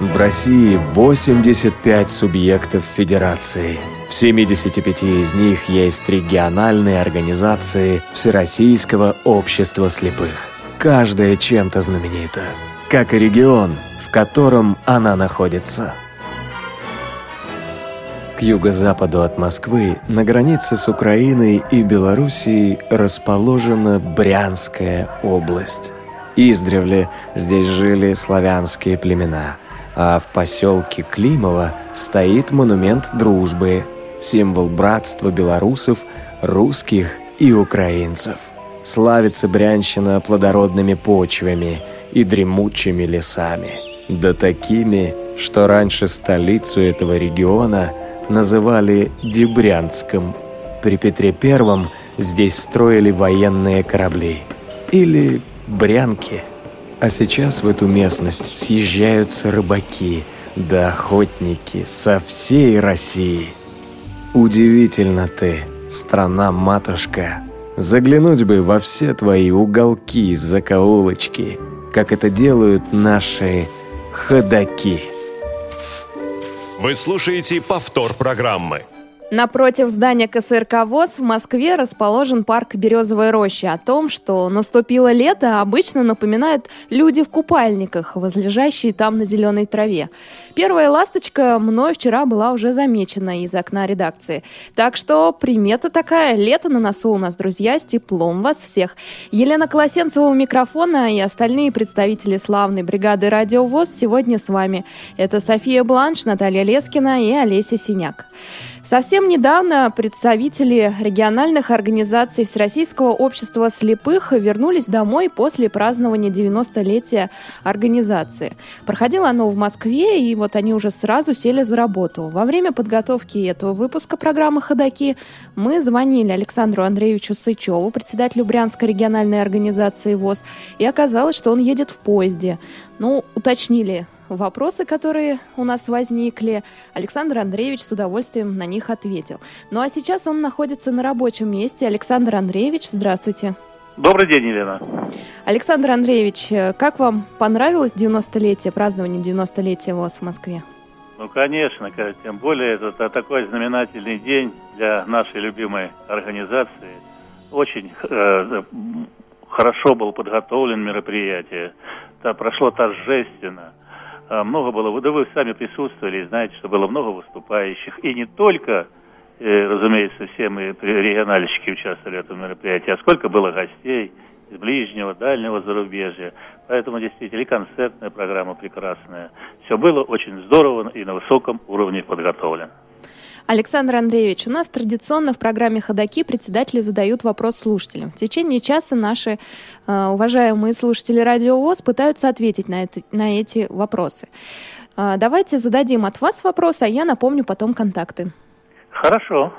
В России 85 субъектов федерации. В 75 из них есть региональные организации Всероссийского общества слепых. Каждая чем-то знаменита, как и регион, в котором она находится. К юго-западу от Москвы, на границе с Украиной и Белоруссией, расположена Брянская область. Издревле здесь жили славянские племена, а в поселке Климово стоит монумент дружбы, символ братства белорусов, русских и украинцев. Славится Брянщина плодородными почвами и дремучими лесами. Да такими, что раньше столицу этого региона называли Дебрянском. При Петре Первом здесь строили военные корабли. Или Брянки. А сейчас в эту местность съезжаются рыбаки, да охотники со всей России. Удивительно ты, страна-матушка. Заглянуть бы во все твои уголки, закоулочки, как это делают наши ходаки. Вы слушаете повтор программы. Напротив здания КСРК ВОЗ в Москве расположен парк Березовой рощи. О том, что наступило лето, обычно напоминают люди в купальниках, возлежащие там на зеленой траве. Первая ласточка мной вчера была уже замечена из окна редакции. Так что примета такая. Лето на носу у нас, друзья, с теплом вас всех. Елена Колосенцева у микрофона и остальные представители славной бригады «Радио ВОЗ» сегодня с вами. Это София Бланш, Наталья Лескина и Олеся Синяк. Совсем недавно представители региональных организаций Всероссийского общества слепых вернулись домой после празднования 90-летия организации. Проходило оно в Москве, и вот они уже сразу сели за работу. Во время подготовки этого выпуска программы «Ходоки» мы звонили Александру Андреевичу Сычеву, председателю Брянской региональной организации ВОЗ, и оказалось, что он едет в поезде. Ну, уточнили вопросы, которые у нас возникли. Александр Андреевич с удовольствием на них ответил. Ну а сейчас он находится на рабочем месте. Александр Андреевич, здравствуйте. Добрый день, Елена. Александр Андреевич, как вам понравилось 90-летие, празднование 90-летия ВОЗ в Москве? Ну, конечно, тем более это такой знаменательный день для нашей любимой организации. Очень э, хорошо был подготовлен мероприятие, это прошло торжественно. А, много было, да вы сами присутствовали, знаете, что было много выступающих. И не только, э, разумеется, все мы региональщики участвовали в этом мероприятии, а сколько было гостей из ближнего, дальнего зарубежья. Поэтому действительно и концертная программа прекрасная. Все было очень здорово и на высоком уровне подготовлено. Александр Андреевич, у нас традиционно в программе «Ходоки» председатели задают вопрос слушателям. В течение часа наши э, уважаемые слушатели Радио ВОЗ пытаются ответить на, это, на эти вопросы. Э, давайте зададим от вас вопрос, а я напомню потом контакты. Хорошо.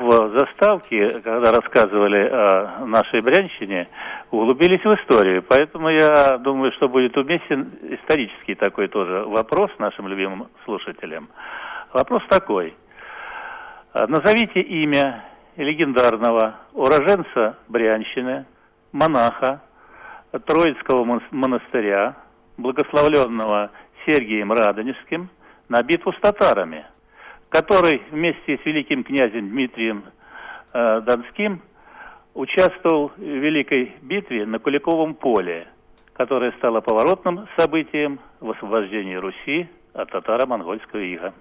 В заставке, когда рассказывали о нашей Брянщине, углубились в историю. Поэтому я думаю, что будет уместен исторический такой тоже вопрос нашим любимым слушателям. Вопрос такой. А, назовите имя легендарного уроженца Брянщины, монаха Троицкого монастыря, благословленного Сергием Радонежским, на битву с татарами, который вместе с великим князем Дмитрием э, Донским участвовал в великой битве на Куликовом поле, которая стала поворотным событием в освобождении Руси от татаро-монгольского ига.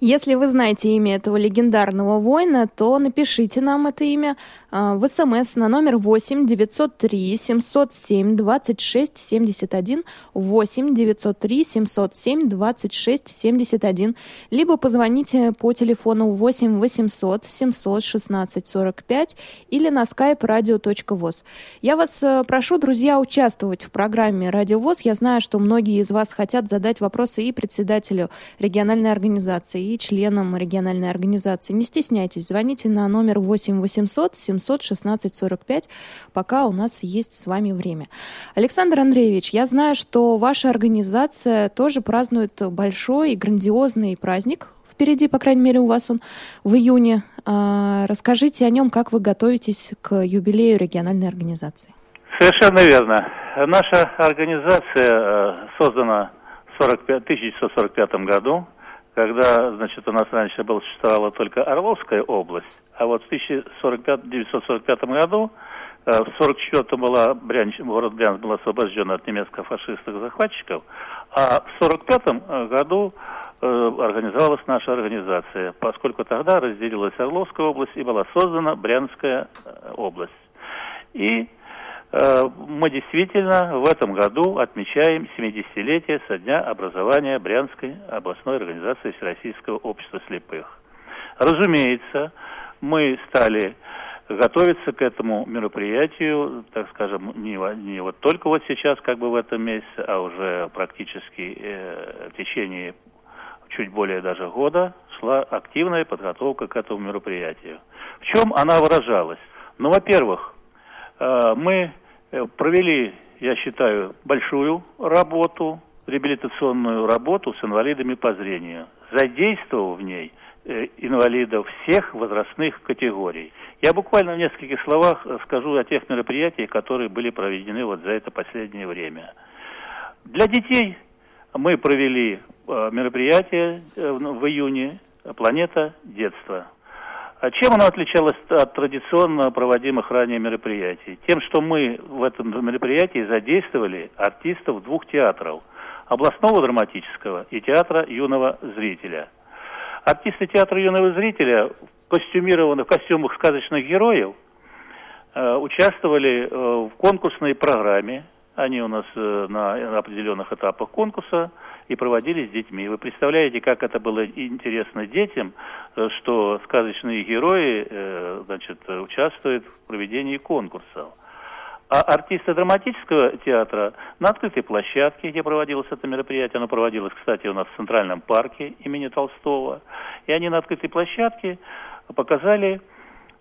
Если вы знаете имя этого легендарного воина, то напишите нам это имя э, в СМС на номер 8 903 707 26 71 8 903 707 26 71 либо позвоните по телефону 8 800 716 45 или на skype radio.voz. Я вас э, прошу, друзья, участвовать в программе «Радио ВОЗ». Я знаю, что многие из вас хотят задать вопросы и председателю региональной организации, и членам региональной организации. Не стесняйтесь, звоните на номер 8 800 716 45, пока у нас есть с вами время. Александр Андреевич, я знаю, что ваша организация тоже празднует большой и грандиозный праздник. Впереди, по крайней мере, у вас он в июне. А, расскажите о нем, как вы готовитесь к юбилею региональной организации. Совершенно верно. Наша организация э, создана 45, 1945 году, когда, значит, у нас раньше была, существовала только Орловская область, а вот в 1945 году, э, в 1944 была Брянч, город Брянск был освобожден от немецко-фашистских захватчиков, а в 1945 году э, организовалась наша организация, поскольку тогда разделилась Орловская область и была создана Брянская э, область. И Э, мы действительно в этом году отмечаем 70-летие со дня образования Брянской областной организации Всероссийского общества слепых. Разумеется, мы стали готовиться к этому мероприятию, так скажем, не, не вот только вот сейчас, как бы в этом месяце, а уже практически э, в течение чуть более даже года шла активная подготовка к этому мероприятию. В чем она выражалась? Ну, во-первых, э, мы Э, провели, я считаю, большую работу, реабилитационную работу с инвалидами по зрению, задействовав в ней э, инвалидов всех возрастных категорий. Я буквально в нескольких словах скажу о тех мероприятиях, которые были проведены вот за это последнее время. Для детей мы провели э, мероприятие в июне «Планета детства». А чем оно отличалось от традиционно проводимых ранее мероприятий? Тем, что мы в этом мероприятии задействовали артистов двух театров – областного драматического и театра юного зрителя. Артисты театра юного зрителя, костюмированных в костюмах сказочных героев, э, участвовали э, в конкурсной программе. Они у нас э, на определенных этапах конкурса – и проводили с детьми. Вы представляете, как это было интересно детям, э, что сказочные герои э, значит, участвуют в проведении конкурсов. А артисты драматического театра на открытой площадке, где проводилось это мероприятие, оно проводилось, кстати, у нас в Центральном парке имени Толстого, и они на открытой площадке показали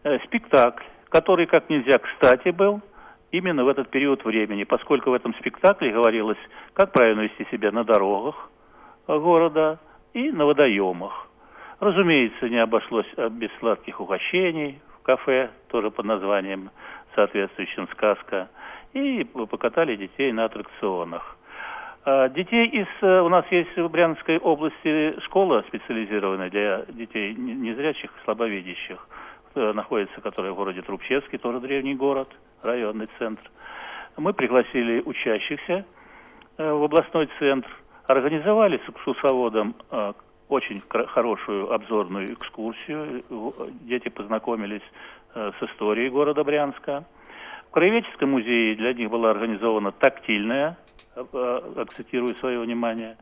э, спектакль, который как нельзя кстати был – именно в этот период времени, поскольку в этом спектакле говорилось, как правильно вести себя на дорогах города и на водоемах. Разумеется, не обошлось без сладких угощений в кафе, тоже под названием соответствующим «Сказка», и покатали детей на аттракционах. А детей из... Э, у нас есть в Брянской области школа специализированная для детей незрячих, слабовидящих. Э, находится, которая в городе Трубчевский, тоже древний город, районный центр. Мы пригласили учащихся в областной центр, организовали с экскурсоводом э, очень хорошую обзорную экскурсию. Дети познакомились с историей города Брянска. В Краеведческом музее для них была организована тактильная, акцентирую свое внимание,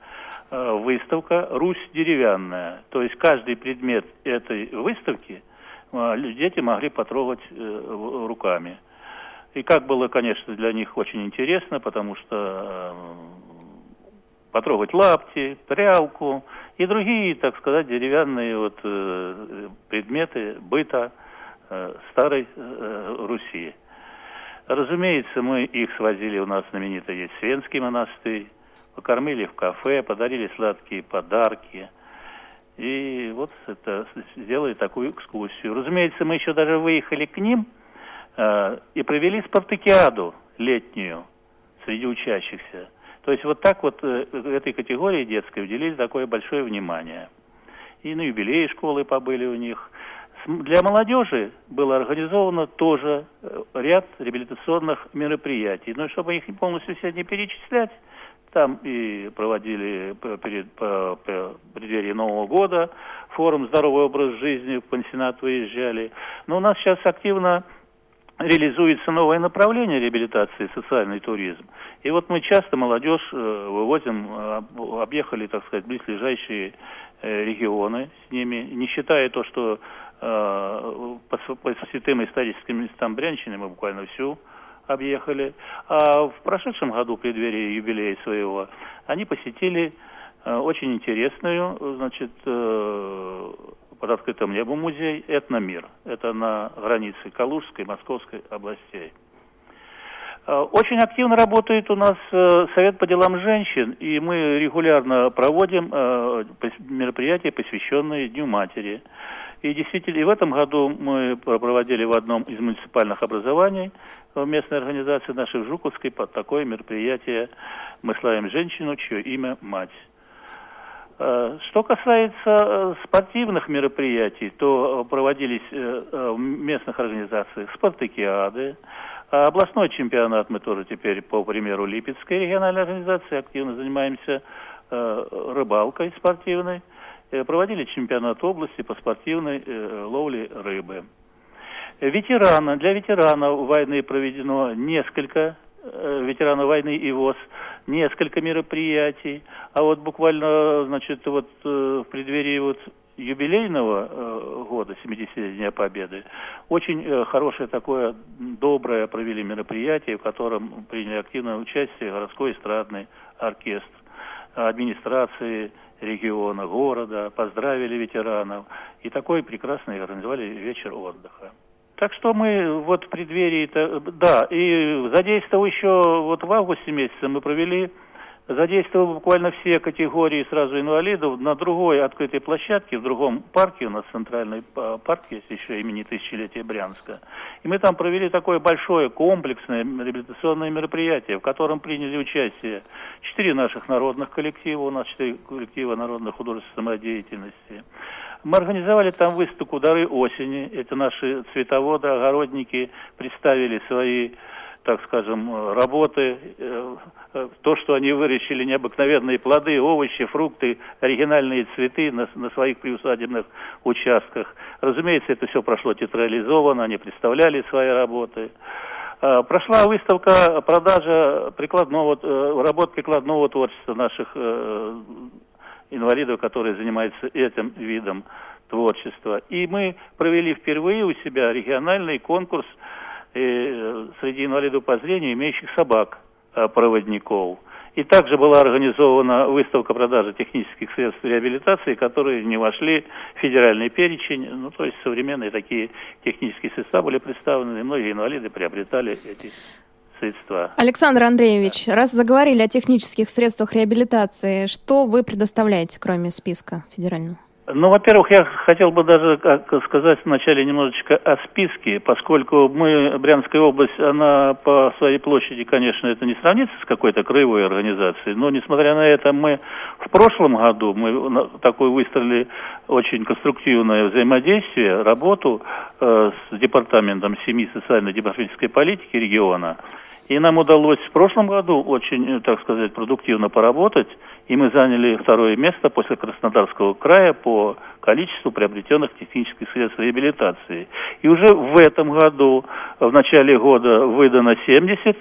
выставка «Русь деревянная». То есть каждый предмет этой выставки – дети могли потрогать э, руками. И как было, конечно, для них очень интересно, потому что э, потрогать лапти, прялку и другие, так сказать, деревянные вот э, предметы быта старой Руси. Разумеется, мы их свозили, у нас знаменитый есть Свенский монастырь, покормили в кафе, подарили сладкие подарки – и вот это сделали такую экскурсию. Разумеется, мы еще даже выехали к ним э, и провели спартакиаду летнюю среди учащихся. То есть вот так вот э, этой категории детской уделили такое большое внимание. И на юбилее школы побыли у них. Для молодежи было организовано тоже э, ряд реабилитационных мероприятий. Но чтобы их полностью все не перечислять, там и проводили перед по преддверии Нового года форум «Здоровый образ жизни», в пансионат выезжали. Но у нас сейчас активно реализуется новое направление реабилитации, социальный туризм. И вот мы часто молодежь э, вывозим, э, объехали, так сказать, близлежащие э, регионы с ними, не считая то, что по, по святым историческим местам Брянщины мы буквально всю объехали. А в прошедшем году, в преддверии юбилея своего, они посетили очень интересную, значит, под открытым небом музей «Этномир». Это на границе Калужской и Московской областей. Очень активно работает у нас Совет по делам женщин, и мы регулярно проводим мероприятия, посвященные Дню матери. И действительно, и в этом году мы проводили в одном из муниципальных образований в местной организации нашей в Жуковской под такое мероприятие «Мы славим женщину, чье имя мать». Э, что касается э, спортивных мероприятий, то проводились э, в местных организациях спартакиады, областной чемпионат мы тоже теперь, по примеру Липецкой региональной организации, активно занимаемся рыбалкой спортивной. Проводили чемпионат области по спортивной ловле рыбы. Ветераны. Для ветеранов войны проведено несколько ветеранов войны и ВОЗ несколько мероприятий, а вот буквально, значит, вот э, в преддверии вот юбилейного э, года, 70 Дня Победы, очень э, хорошее такое, доброе провели мероприятие, в котором приняли активное участие городской эстрадный оркестр, администрации региона, города, поздравили ветеранов. И такой прекрасный организовали вечер отдыха. Так что мы вот в преддверии, да, и задействовал еще, вот в августе месяце мы провели, задействовал буквально все категории сразу инвалидов на другой открытой площадке, в другом парке, у нас центральный парк есть еще имени Тысячелетия Брянска. И мы там провели такое большое комплексное реабилитационное мероприятие, в котором приняли участие четыре наших народных коллектива, у нас четыре коллектива народной художественной самодеятельности, мы организовали там выставку «Дары осени». Это наши цветоводы, огородники представили свои так скажем, работы, э, э, то, что они выращили необыкновенные плоды, овощи, фрукты, оригинальные цветы на, на своих приусадебных участках. Разумеется, это все прошло театрализованно, они представляли свои работы. Э, прошла выставка продажа прикладного, работ прикладного творчества наших инвалидов, которые занимаются этим видом творчества. И мы провели впервые у себя региональный конкурс э, среди инвалидов по зрению, имеющих собак, э. И также была организована выставка продажи технических средств реабилитации, которые не вошли в федеральный перечень. Ну, то есть современные такие технические средства были представлены, и многие инвалиды приобретали эти средства. Александр Андреевич, раз заговорили о технических средствах реабилитации, что вы предоставляете, кроме списка федерального? Ну, во-первых, я хотел бы даже как сказать вначале немножечко о списке, поскольку мы, Брянская область, она по своей площади, конечно, это не сравнится с какой-то краевой организацией, но, несмотря на это, мы в прошлом году, мы такой выстроили очень конструктивное взаимодействие, работу э, с Департаментом семьи и социально-демографической политики региона, и нам удалось в прошлом году очень, так сказать, продуктивно поработать, и мы заняли второе место после Краснодарского края по количеству приобретенных технических средств реабилитации. И уже в этом году, в начале года, выдано 70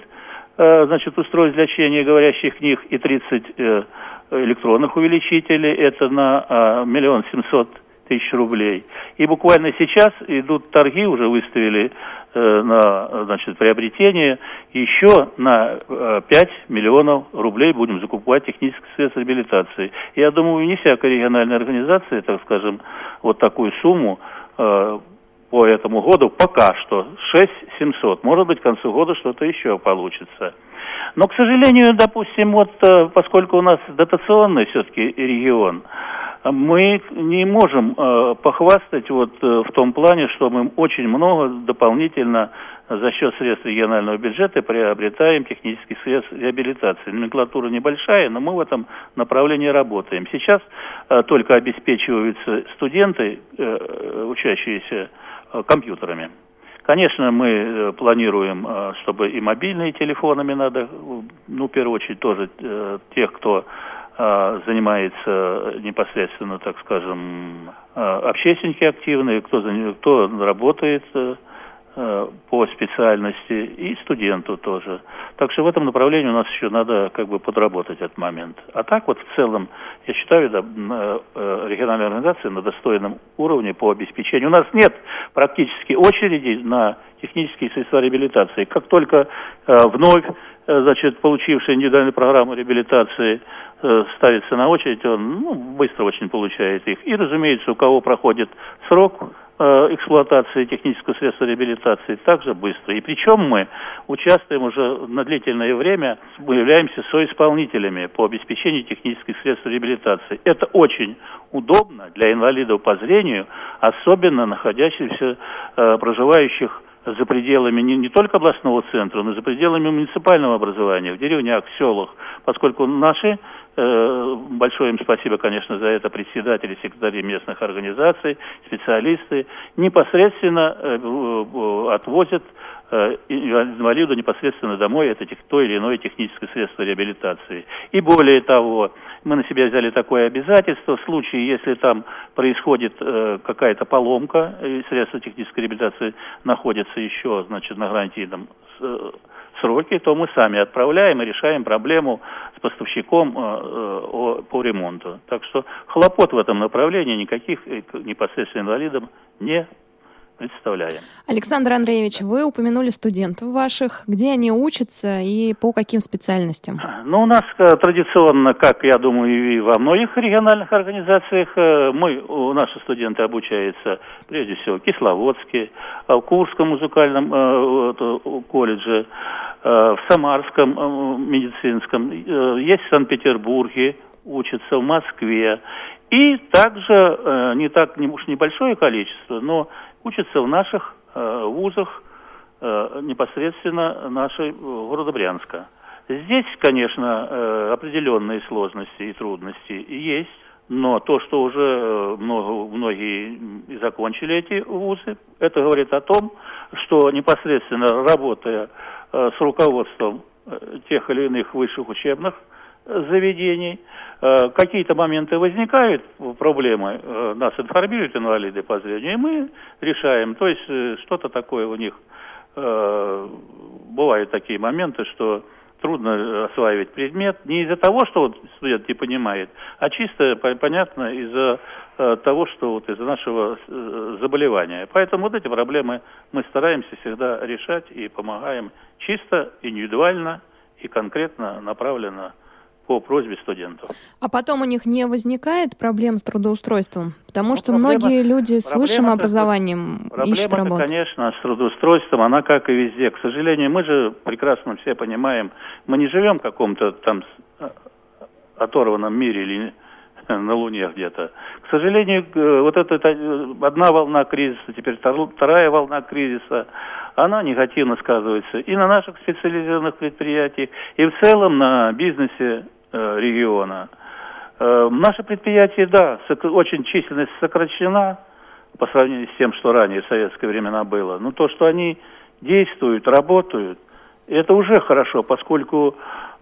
э, значит, устройств для чтения говорящих книг и 30 э, электронных увеличителей. Это на э, миллион семьсот тысяч рублей. И буквально сейчас идут торги, уже выставили э, на значит, приобретение, еще на э, 5 миллионов рублей будем закупать технические средства реабилитации. Я думаю, не всякая региональная организация, так скажем, вот такую сумму э, по этому году пока что 6 700. Может быть, к концу года что-то еще получится. Но, к сожалению, допустим, вот э, поскольку у нас дотационный все-таки регион, мы не можем э, похвастать вот э, в том плане, что мы очень много дополнительно за счет средств регионального бюджета приобретаем технических средств реабилитации. Номенклатура небольшая, но мы в этом направлении работаем. Сейчас э, только обеспечиваются студенты, э, учащиеся э, компьютерами. Конечно, мы э, планируем, э, чтобы и мобильные телефонами надо, ну, в первую очередь тоже э, тех, кто занимается непосредственно, так скажем, а, общественники активные, кто, кто работает э, э, по специальности и студенту тоже. Так что в этом направлении у нас еще надо как бы подработать этот момент. А так вот в целом, я считаю, да, э, региональная организация на достойном уровне по обеспечению. У нас нет практически очереди на технические средства реабилитации. Как только вновь, значит, получившие индивидуальную программу реабилитации ставится на очередь, он ну, быстро очень получает их. И, разумеется, у кого проходит срок э, эксплуатации технического средства реабилитации также быстро. И причем мы участвуем уже на длительное время, мы являемся соисполнителями по обеспечению технических средств реабилитации. Это очень удобно для инвалидов по зрению, особенно находящихся, э, проживающих за пределами не, не только областного центра, но и за пределами муниципального образования, в деревнях, в селах, поскольку наши Э, большое им спасибо, конечно, за это председатели, секретари местных организаций, специалисты непосредственно э, отвозят э, инвалиду непосредственно домой это то или иное техническое средство реабилитации. И более того, мы на себя взяли такое обязательство в случае, если там происходит какая-то поломка, и средства технической реабилитации находятся еще, значит, на гарантийном сроки, то мы сами отправляем и решаем проблему с поставщиком э, по ремонту. Так что хлопот в этом направлении никаких э, непосредственно инвалидам не представляем. Александр Андреевич, вы упомянули студентов ваших. Где они учатся и по каким специальностям? Ну, у нас э, традиционно, как я думаю, и во многих региональных организациях, э, мы, наши студенты обучаются прежде всего в Кисловодске, в Курском музыкальном э, колледже, в Самарском медицинском, есть в Санкт-Петербурге, учатся в Москве. И также, не так, не уж небольшое количество, но учатся в наших э, вузах э, непосредственно нашей э, города Брянска. Здесь, конечно, э, определенные сложности и трудности есть, но то, что уже э, много, многие закончили эти вузы, это говорит о том, что непосредственно работая э, с руководством э, тех или иных высших учебных заведений. Э, какие-то моменты возникают, проблемы, э, нас информируют инвалиды по зрению, и мы решаем. То есть э, что-то такое у них, бывают такие моменты, что трудно осваивать предмет не из-за того, что вот студент не понимает, а чисто, понятно, из-за того, что вот из-за нашего заболевания. Поэтому вот эти проблемы мы стараемся всегда решать и помогаем чисто, индивидуально и конкретно направленно по просьбе студентов. А потом у них не возникает проблем с трудоустройством? Потому ну, что проблема, многие люди с высшим образованием проблема ищут работу. конечно, с трудоустройством, она как и везде. К сожалению, мы же прекрасно все понимаем, мы не живем в каком-то там а, оторванном мире или на Луне где-то. К сожалению, вот эта одна волна кризиса, теперь вторая волна кризиса, она негативно сказывается и на наших специализированных предприятиях, и в целом на бизнесе э, региона. Э, наши предприятия, да, очень численность сокращена по сравнению с тем, что ранее в советское времена было. Но то, что они действуют, работают, это уже хорошо, поскольку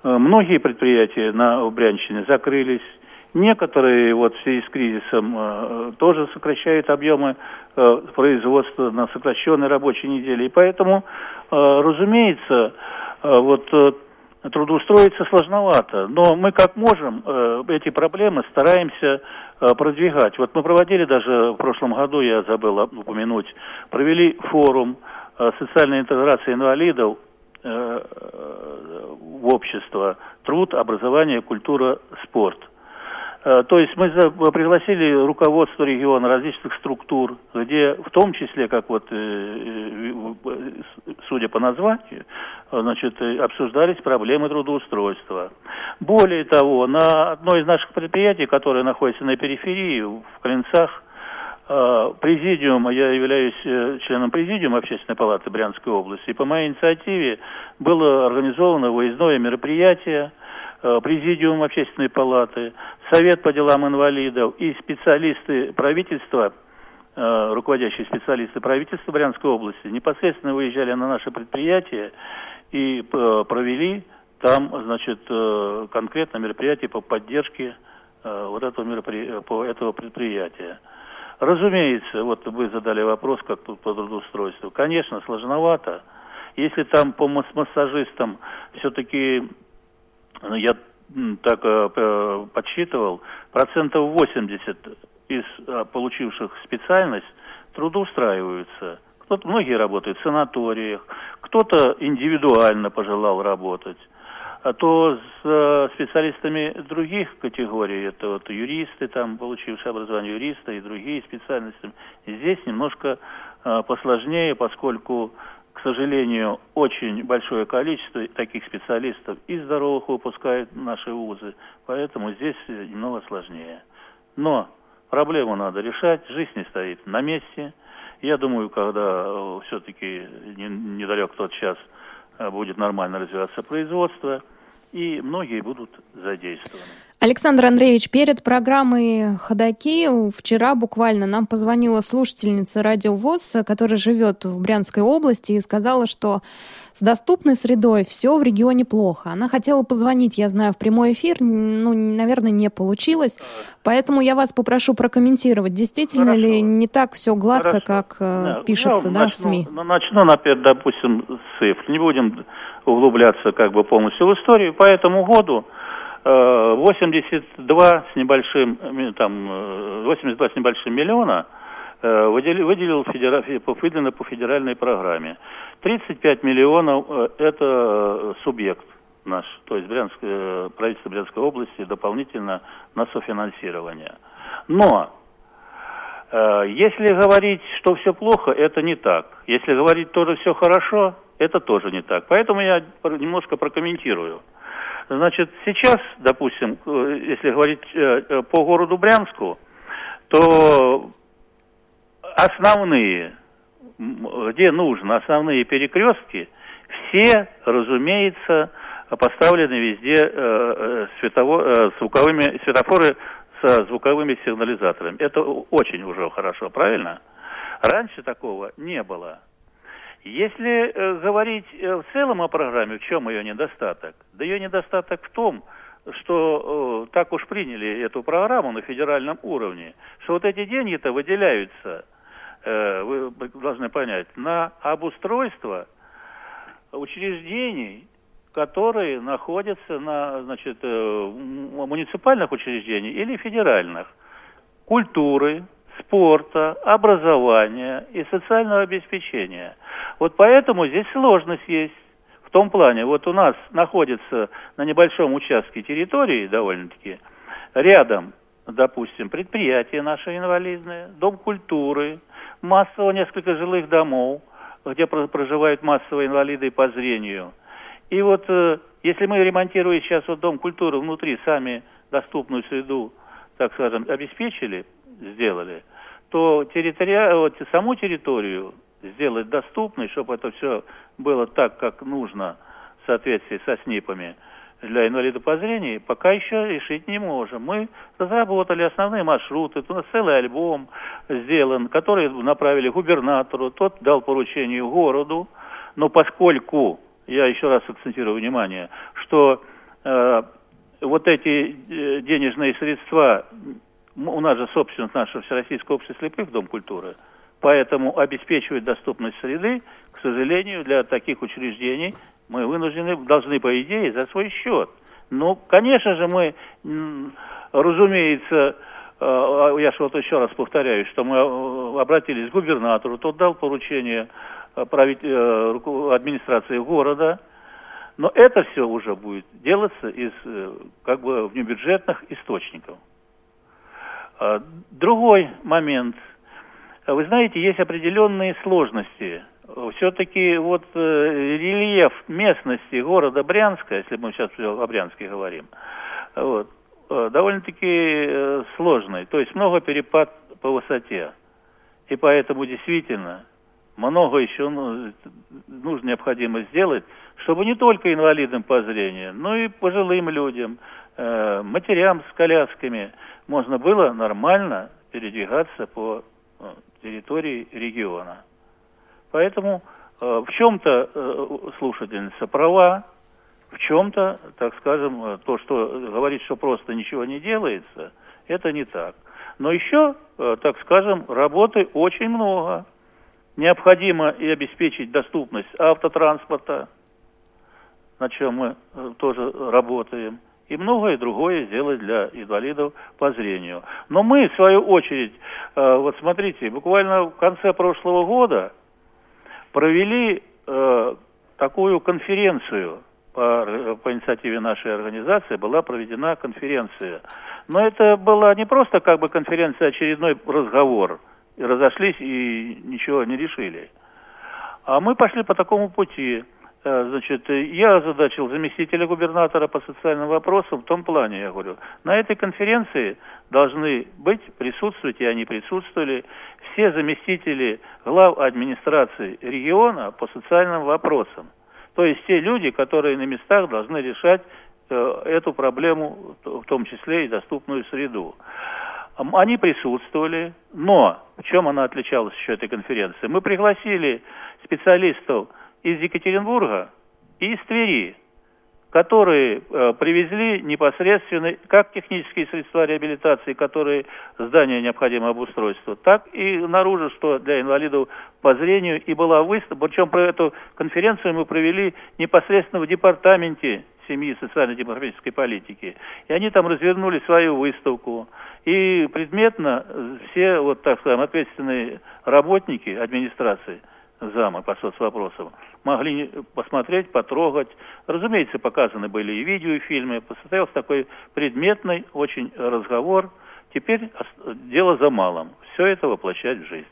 э, многие предприятия на Брянщине закрылись, Некоторые вот в связи с кризисом э, тоже сокращают объемы э, производства на сокращенной рабочей неделе. И поэтому, э, разумеется, э, вот э, трудоустроиться сложновато. Но мы как можем э, эти проблемы стараемся э, продвигать. Вот мы проводили даже в прошлом году, я забыл упомянуть, провели форум э, социальной интеграции инвалидов в общество «Труд, образование, культура, спорт». Э, то есть мы пригласили руководство региона различных структур, где в том числе, как вот, э, э, судя по названию, значит, обсуждались проблемы трудоустройства. Более того, на одной из наших предприятий, которое находится на периферии, в Клинцах, президиум, я являюсь членом президиума Общественной палаты Брянской области, и по моей инициативе было организовано выездное мероприятие – Президиум Общественной палаты, Совет по делам инвалидов и специалисты правительства, э, руководящие специалисты правительства Брянской области непосредственно выезжали на наше предприятие и э, провели там, значит, конкретно мероприятие по поддержке вот этого, по этого предприятия. Разумеется, вот вы задали вопрос, как тут по трудоустройству. Конечно, сложновато. Если там по массажистам все-таки я так э, подсчитывал, процентов 80 из э, получивших специальность трудоустраиваются. Кто-то, многие работают в санаториях, кто-то индивидуально пожелал работать. а то с э, специалистами других категорий, это вот юристы, там, получившие образование юриста и другие специальности, здесь немножко посложнее, поскольку, к сожалению, очень большое количество таких специалистов и здоровых выпускают наши вузы, поэтому здесь немного сложнее. Но проблему надо решать, жизнь не стоит на месте. Я думаю, когда э, все-таки недалек тот час, Э, будет нормально развиваться производство, и многие будут задействованы. Александр Андреевич, перед программой «Ходоки» вчера буквально нам позвонила слушательница радио ВОЗ, которая живет в Брянской области, и сказала, что с доступной средой все в регионе плохо. Она хотела позвонить, я знаю, в прямой эфир, ну, наверное, не получилось. Поэтому я вас попрошу прокомментировать, действительно Хорошо. ли не так все гладко, Хорошо. как э, да. пишется ну, да, начну, в СМИ? Ну, начну, например, допустим, с цифр. Не будем углубляться как бы полностью в историю. По этому году 82 э, с небольшим, там, 82 э, с небольшим миллиона э, выделил, выделил федера... выделено по федеральной программе. 35 миллионов – это субъект наш, то есть Брянское, правительство Брянской области дополнительно на софинансирование. Но если говорить, что все плохо, это не так. Если говорить тоже все хорошо, это тоже не так. Поэтому я немножко прокомментирую. Значит, сейчас, допустим, э, если говорить э, э, по городу Брянску, то основные, где нужно, основные перекрестки, все, разумеется, поставлены везде светово, звуковыми светофоры со звуковыми сигнализаторами. Это очень уже хорошо, правильно? Раньше такого не было. Если э, говорить э, в целом о программе, в чем ее недостаток? Да ее недостаток в том, что э, так уж приняли эту программу на федеральном уровне, что вот эти деньги-то выделяются, э, вы должны понять, на обустройство учреждений, которые находятся на значит, э, муниципальных учреждениях или федеральных, культуры, спорта, образования и социального обеспечения. Вот поэтому здесь сложность есть. В том плане, вот у нас находится на небольшом участке территории довольно-таки рядом, допустим, предприятие наше инвалидное, дом культуры, массово несколько жилых домов, где проживают массовые инвалиды по зрению. И вот э, если мы ремонтируем сейчас вот дом культуры внутри, сами доступную среду, так скажем, обеспечили, сделали, то территория, вот, саму территорию сделать доступной, чтобы это все было так, как нужно в соответствии со СНИПами для инвалидов по зрению, пока еще решить не можем. Мы разработали основные маршруты, у нас целый альбом сделан, который направили губернатору, тот дал поручение городу, но поскольку, я еще раз акцентирую внимание, что э, вот эти э, денежные средства у нас же собственность нашего Всероссийского общества слепых, Дом культуры, поэтому обеспечивать доступность среды, к сожалению, для таких учреждений мы вынуждены, должны, по идее, за свой счет. Ну, конечно же, мы, разумеется, э, я же вот еще раз повторяю, что мы э, обратились к губернатору, тот дал поручение э, администрации города, но это все уже будет делаться из как бы внебюджетных источников. А, другой момент. Вы знаете, есть определенные сложности. Все-таки вот э, рельеф местности города Брянска, если мы сейчас о Брянске говорим, вот, э, довольно-таки э, сложный. То есть много перепад по высоте. И поэтому действительно много еще ну, нужно необходимо сделать, чтобы не только инвалидам по зрению, но и пожилым людям, э, матерям с колясками – можно было нормально передвигаться по э, территории региона. Поэтому э, в чем-то э, слушательница права, в чем-то, так скажем, э, то, что говорит, что просто ничего не делается, это не так. Но еще, э, так скажем, работы очень много. Необходимо и обеспечить доступность автотранспорта, на чем мы э, тоже работаем и многое другое сделать для инвалидов по зрению. Но мы, в свою очередь, э, вот смотрите, буквально в конце прошлого года провели э, такую конференцию по, по инициативе нашей организации была проведена конференция. Но это была не просто как бы конференция, а очередной разговор. И разошлись и ничего не решили. А мы пошли по такому пути. Э, значит, я озадачил заместителя губернатора по социальным вопросам в том плане, я говорю, на этой конференции должны быть, присутствовать, и они присутствовали, все заместители глав администрации региона по социальным вопросам. То есть те люди, которые на местах должны решать э, эту проблему, в том числе и доступную среду. Они присутствовали, но в чем она отличалась еще этой конференции? Мы пригласили специалистов из Екатеринбурга и из Твери, которые э, привезли непосредственно как технические средства реабилитации, которые здание необходимо обустройство, так и наружу, что для инвалидов по зрению и была выставка. Причем про эту конференцию мы провели непосредственно в департаменте семьи и социально-демографической политики. И они там развернули свою выставку. И предметно все, вот так скажем, ответственные работники администрации – зама по соцвопросам, могли посмотреть, потрогать. Разумеется, показаны были и видео, и фильмы. Состоялся такой предметный очень разговор. Теперь дело за малым. Все это воплощать в жизнь.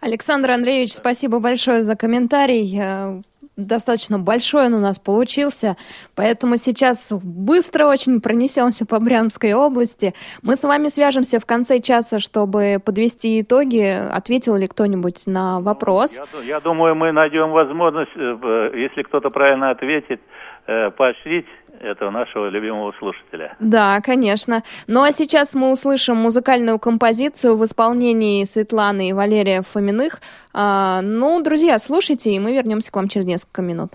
Александр Андреевич, спасибо большое за комментарий. Э, достаточно большой он у нас получился, поэтому сейчас быстро очень пронесемся по Брянской области. Мы с вами свяжемся в конце часа, чтобы подвести итоги. Ответил ли кто-нибудь на вопрос? Я, я думаю, мы найдем возможность, э, если кто-то правильно ответит, э, поощрить этого нашего любимого слушателя. Да, конечно. Ну а сейчас мы услышим музыкальную композицию в исполнении Светланы и Валерия Фоминых. А, ну, друзья, слушайте, и мы вернемся к вам через несколько минут.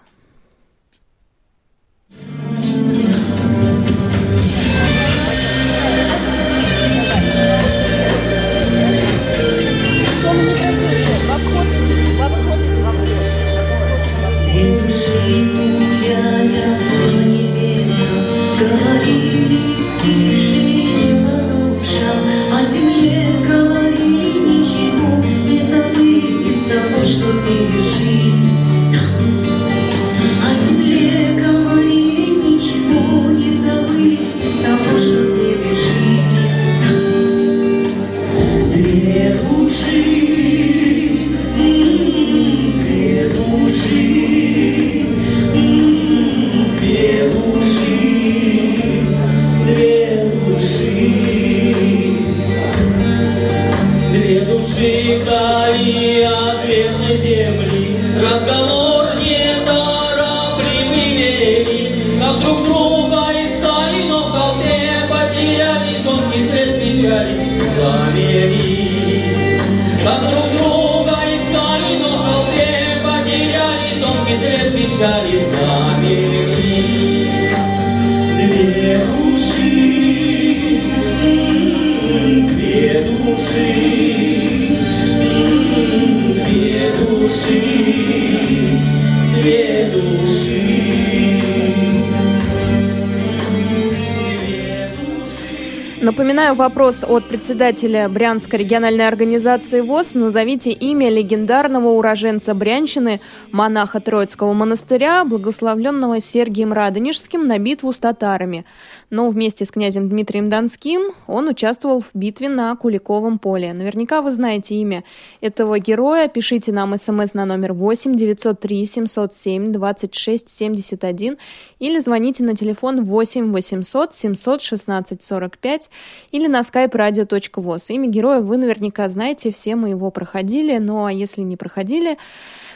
Напоминаю вопрос от председателя Брянской региональной организации ВОЗ. Назовите имя легендарного уроженца Брянщины, монаха Троицкого монастыря, благословленного Сергием Радонежским на битву с татарами но вместе с князем Дмитрием Донским он участвовал в битве на Куликовом поле. Наверняка вы знаете имя этого героя. Пишите нам смс на номер 8 903 707 26 71 или звоните на телефон 8 800 716 45 или на skype radio.voz. Имя героя вы наверняка знаете, все мы его проходили, ну а если не проходили,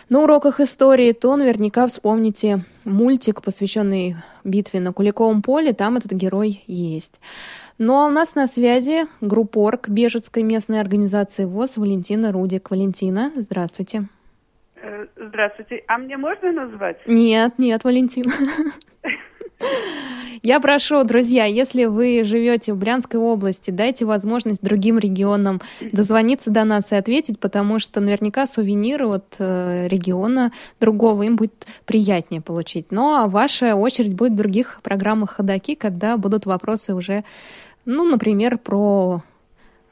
на уроках истории, то наверняка вспомните мультик, посвященный битве на Куликовом поле, там этот герой есть. Ну а у нас на связи группорг Бежецкой местной организации ВОЗ Валентина Рудик. Валентина, здравствуйте. Э, здравствуйте. А мне можно назвать? Нет, нет, Валентина. Я прошу, друзья, если вы живете в Брянской области, дайте возможность другим регионам дозвониться до нас и ответить, потому что наверняка сувениры от э, региона другого им будет приятнее получить. Ну а ваша очередь будет в других программах «Ходоки», когда будут вопросы уже, ну, например, про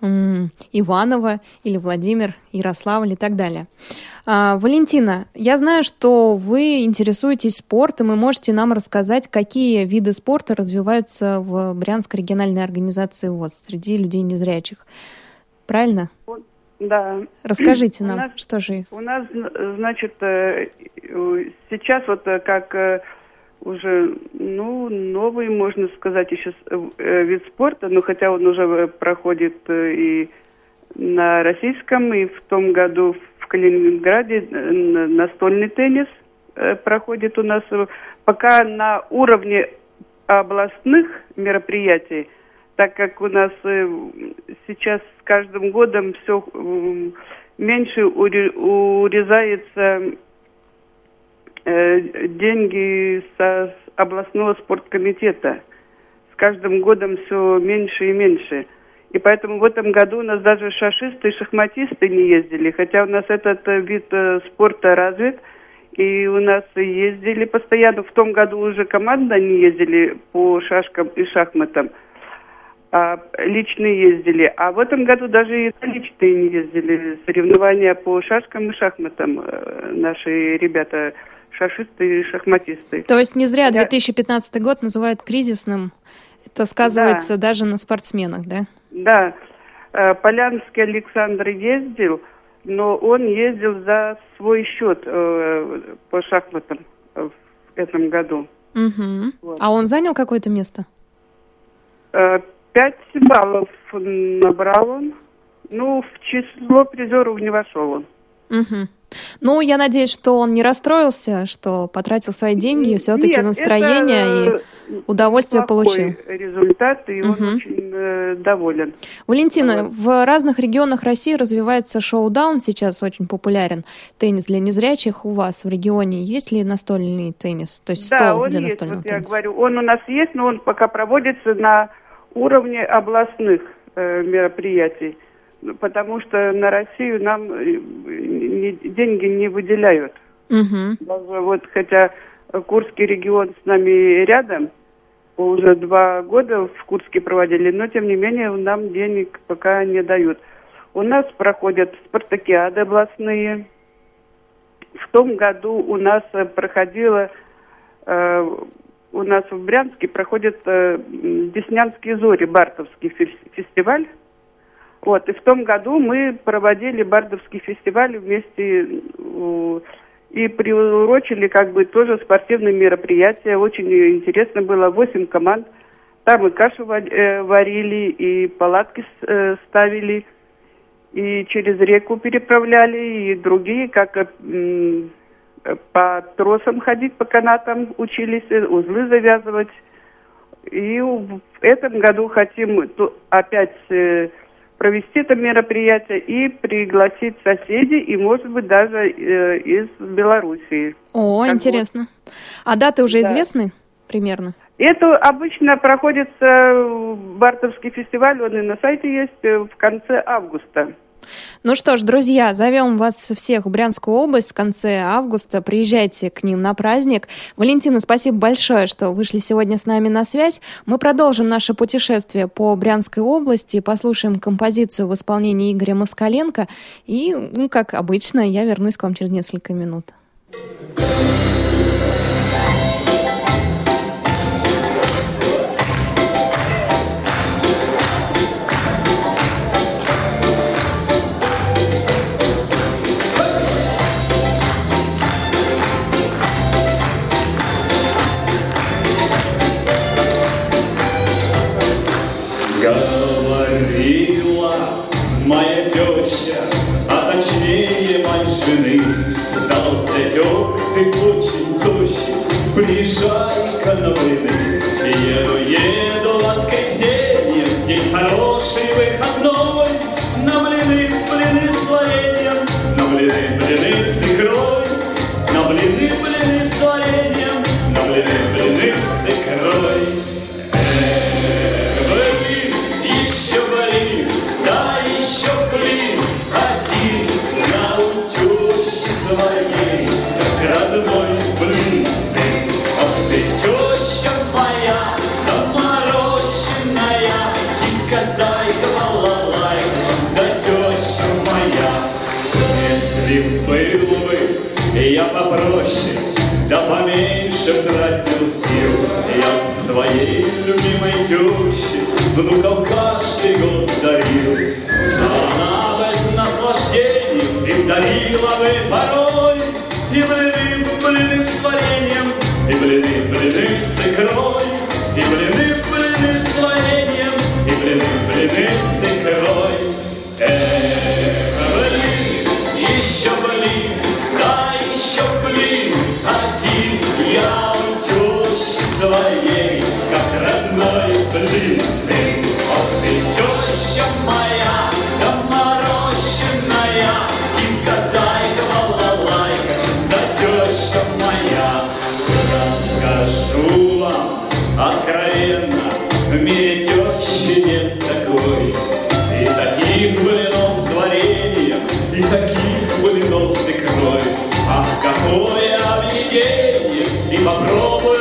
Иваново или Владимир, Ярославль и так далее. А, Валентина, я знаю, что вы интересуетесь спортом и можете нам рассказать, какие виды спорта развиваются в Брянской региональной организации ВОЗ среди людей незрячих. Правильно? Да. Расскажите нам, нас, что же У нас, значит, э, сейчас вот э, как э, уже, ну, новый, можно сказать, еще вид спорта, но хотя он уже проходит и на российском, и в том году в Калининграде настольный теннис проходит у нас. Пока на уровне областных мероприятий – так как у нас э, сейчас с каждым годом все меньше урезается э, деньги со областного спорткомитета. С каждым годом все меньше и меньше. И поэтому в этом году у нас даже шашисты и шахматисты не ездили, хотя у нас этот э, вид спорта развит, и у нас ездили постоянно. В том году уже команда не ездили по шашкам и шахматам а, личные ездили. А в этом году даже и личные не ездили. Соревнования по шашкам и шахматам э, наши ребята шашисты и шахматисты. То есть не зря 2015 год называют кризисным. Это сказывается да. даже на спортсменах, да? Да. Э, Полянский Александр ездил, но он ездил за свой счет э, по шахматам в этом году. Угу. Вот. А он занял какое-то место? Пять баллов набрал он. Ну, в число призеров не вошел он. Угу. Ну, я надеюсь, что он не расстроился, что потратил свои деньги, и все-таки настроение и удовольствие получил. результат, и угу. он очень э, доволен. Валентина, вот. в разных регионах России развивается шоу-даун, сейчас очень популярен. Теннис для незрячих у вас в регионе есть ли настольный теннис? То есть да, стол он для есть, настольного вот тенниса? я говорю, он у нас есть, но он пока проводится на уровне областных э, мероприятий, потому что на Россию нам э, деньги не выделяют. Угу. Даже вот хотя Курский регион с нами рядом, уже два года в Курске проводили, но тем не менее нам денег пока не дают. У нас проходят спартакиады областные. В том году у нас проходила э, у нас в Брянске проходит э, Деснянские зори, Бартовский фестиваль. Вот, и в том году мы проводили Бардовский фестиваль вместе э, и приурочили как бы тоже спортивные мероприятия. Очень интересно было, восемь команд. Там и кашу э, варили, и палатки э, ставили, и через реку переправляли, и другие, как по тросам ходить, по канатам учились, э, узлы завязывать. И в этом году хотим опять э, провести это мероприятие и пригласить соседей и, может быть, даже э, из Белоруссии. О, как интересно. Вот. А даты уже да. известны примерно? Это обычно проходится Бартовский фестиваль, он и на сайте есть, в конце августа. Ну что ж, друзья, зовем вас всех в Брянскую область в конце августа. Приезжайте к ним на праздник. Валентина, спасибо большое, что вышли сегодня с нами на связь. Мы продолжим наше путешествие по Брянской области, послушаем композицию в исполнении Игоря Москаленко. И, ну, как обычно, я вернусь к вам через несколько минут. Приезжай-ка внуков каждый год дарил. Она без наслаждений им дарила бы порой и таких блинов с икрой. Ах, какое объедение! И попробуй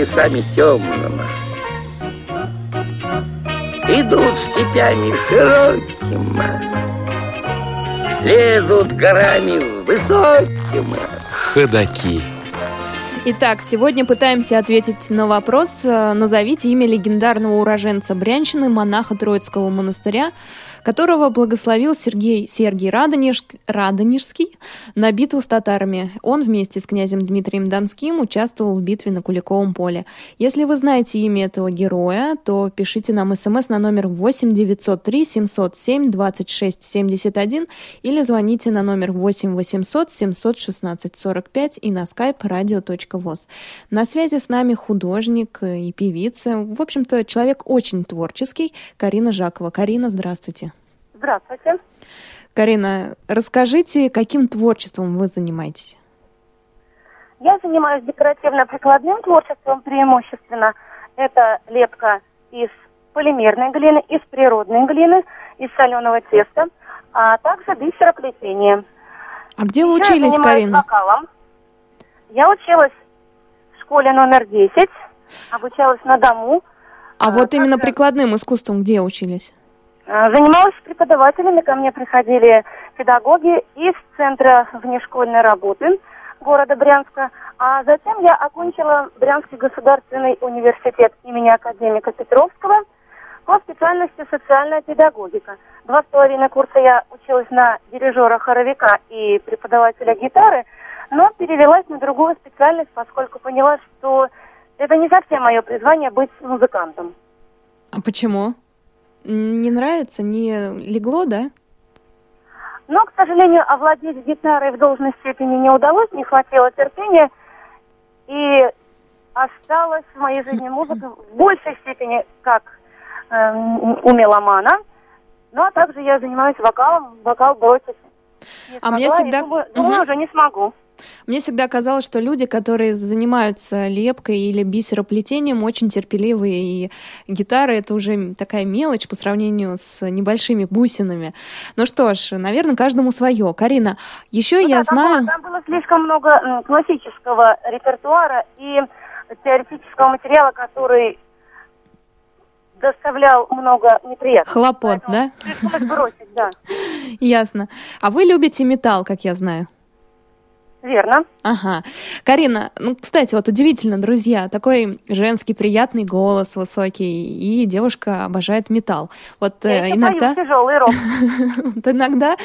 лесами темными, Идут степями широкими, Лезут горами высокими. Ходаки. Итак, сегодня пытаемся ответить на вопрос. э, Назовите имя легендарного уроженца Брянщины, монаха Троицкого монастыря, которого благословил Сергей Сергий Радонеж- Радонежский на битву с татарами. Он вместе с князем Дмитрием Донским участвовал в битве на Куликовом поле. Если вы знаете имя этого героя, то пишите нам смс на номер 8 903 707 26 71 или звоните на номер 8 800 716 45 и на skype radio.voz. На связи с нами художник и певица, в общем-то, человек очень творческий, Карина Жакова. Карина, здравствуйте. Здравствуйте. Карина, расскажите, каким творчеством вы занимаетесь? Я занимаюсь декоративно-прикладным творчеством преимущественно. Это лепка из полимерной глины, из природной глины, из соленого теста, а также бисероплетение. А где вы Я учились, занимаюсь Карина? вокалом. Я училась в школе номер 10, обучалась на дому. А вот именно прикладным искусством где учились? Э, Занималась с преподавателями, ко мне приходили педагоги из Центра внешкольной работы города Брянска. А затем я окончила Брянский государственный университет имени академика Петровского по специальности социальная педагогика. Два с половиной курса я училась на дирижера-хоровика и преподавателя гитары, но перевелась на другую специальность, поскольку поняла, что это не совсем мое призвание быть музыкантом. А почему? Не нравится? Не легло, да? Но, к сожалению, овладеть гитарой в должной степени не удалось, не хватило терпения. И осталась в моей жизни музыка в большей степени как эм, у меломана. Ну, а также я занимаюсь вокалом, вокал бросить. Не А мне смогла и всегда- Думаю, думаю, Мгм. уже не смогу. Мне всегда казалось, что люди, которые занимаются лепкой или бисероплетением, очень терпеливые, и гитара — это уже такая мелочь по сравнению с небольшими бусинами. Ну что ж, наверное, каждому свое. Карина, еще Ну я да, там знаю... было- Там было слишком много классического репертуара и теоретического материала, который доставлял много неприятностей. Хлопот, Поэтому да? Пришлось бросить, да. Ясно. А вы любите металл, как я знаю. Верно. Ага. Карина, ну, кстати, вот удивительно, друзья, такой женский приятный голос высокий, и девушка обожает металл. Вот Я э, иногда... тяжелый рок. Вот иногда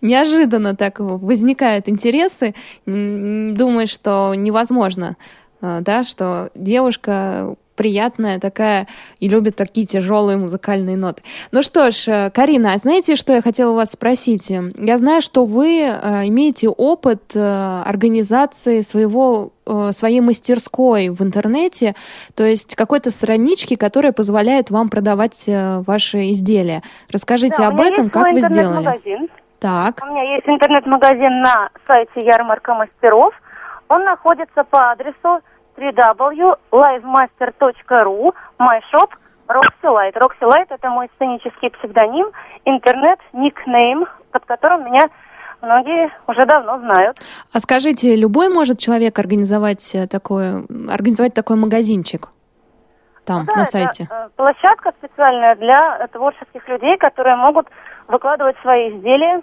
неожиданно так возникают интересы, думаешь, что невозможно, э, да, что девушка приятная такая и любит такие тяжелые музыкальные ноты. Ну что ж, э, Карина, а знаете, что я хотела вас спросить? Я знаю, что вы э, имеете опыт э, организации своего своей мастерской в интернете, то есть какой-то странички, которая позволяет вам продавать ваши изделия. Расскажите да, об этом, как вы сделали. Так. У меня есть интернет-магазин на сайте Ярмарка мастеров. Он находится по адресу www.livemaster.ru, myshop, Roxy Light. Roxy Light – это мой сценический псевдоним, интернет, никнейм, под которым меня многие уже давно знают. А скажите, любой может человек организовать э, такой, организовать такой магазинчик? Там, ну, да, на сайте. Это э, площадка специальная для творческих людей, которые могут выкладывать свои изделия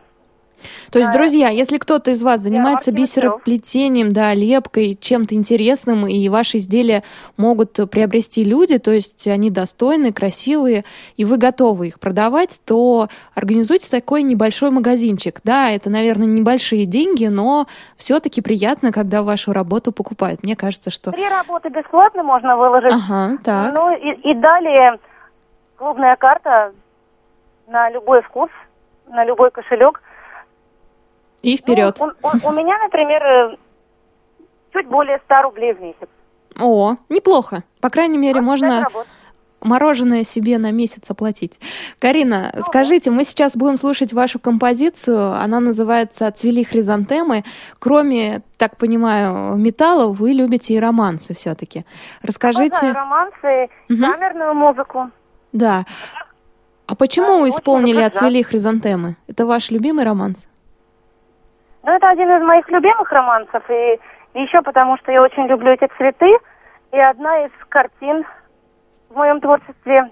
то есть, друзья, если кто-то из вас занимается бисероплетением, да, лепкой, чем-то интересным, и ваши изделия могут приобрести люди, то есть они достойны, красивые, и вы готовы их продавать, то организуйте такой небольшой магазинчик. Да, это, наверное, небольшие деньги, но все-таки приятно, когда вашу работу покупают. Мне кажется, что... Три работы бесплатно можно выложить. Ага, так. Ну и, и далее клубная карта на любой вкус, на любой кошелек – и вперед. Ну, у, у, у меня, например, э, чуть более 100 рублей в месяц. О, неплохо. По крайней мере, вот можно мороженое себе на месяц оплатить. Карина, ну, скажите, мы сейчас будем слушать вашу композицию. Она называется «Цвели хризантемы». Кроме, так понимаю, металла, вы любите и романсы все-таки. Расскажите... Обожаю романсы, угу. камерную музыку. Да. А почему да, исполнили «Отцвели хризантемы»? Это ваш любимый романс? Ну, это один из моих любимых романсов, и еще потому, что я очень люблю эти цветы. И одна из картин в моем творчестве,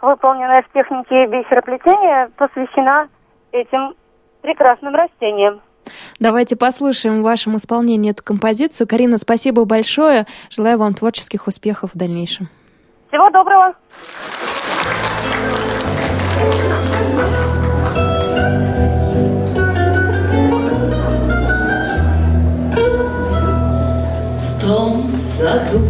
выполненная в технике бисероплетения, посвящена этим прекрасным растениям. Давайте послушаем в вашем исполнении эту композицию. Карина, спасибо большое. Желаю вам творческих успехов в дальнейшем. Всего доброго. Где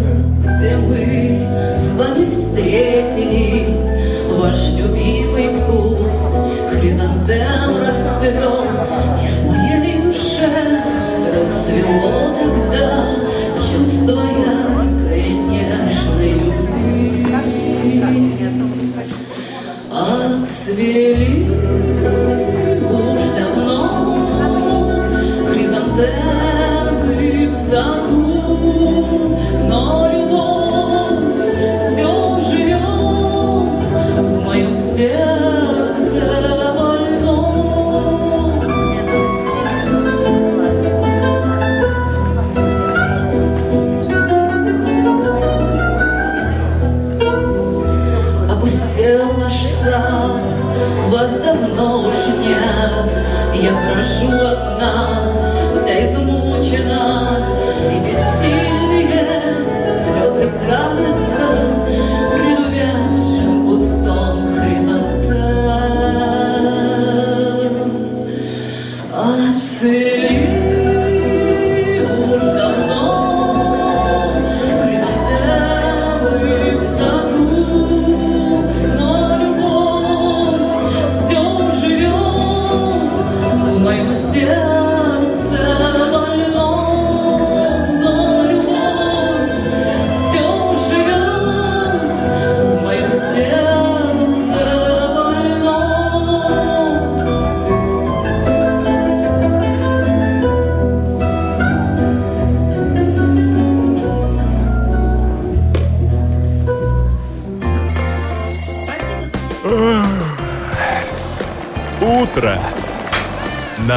я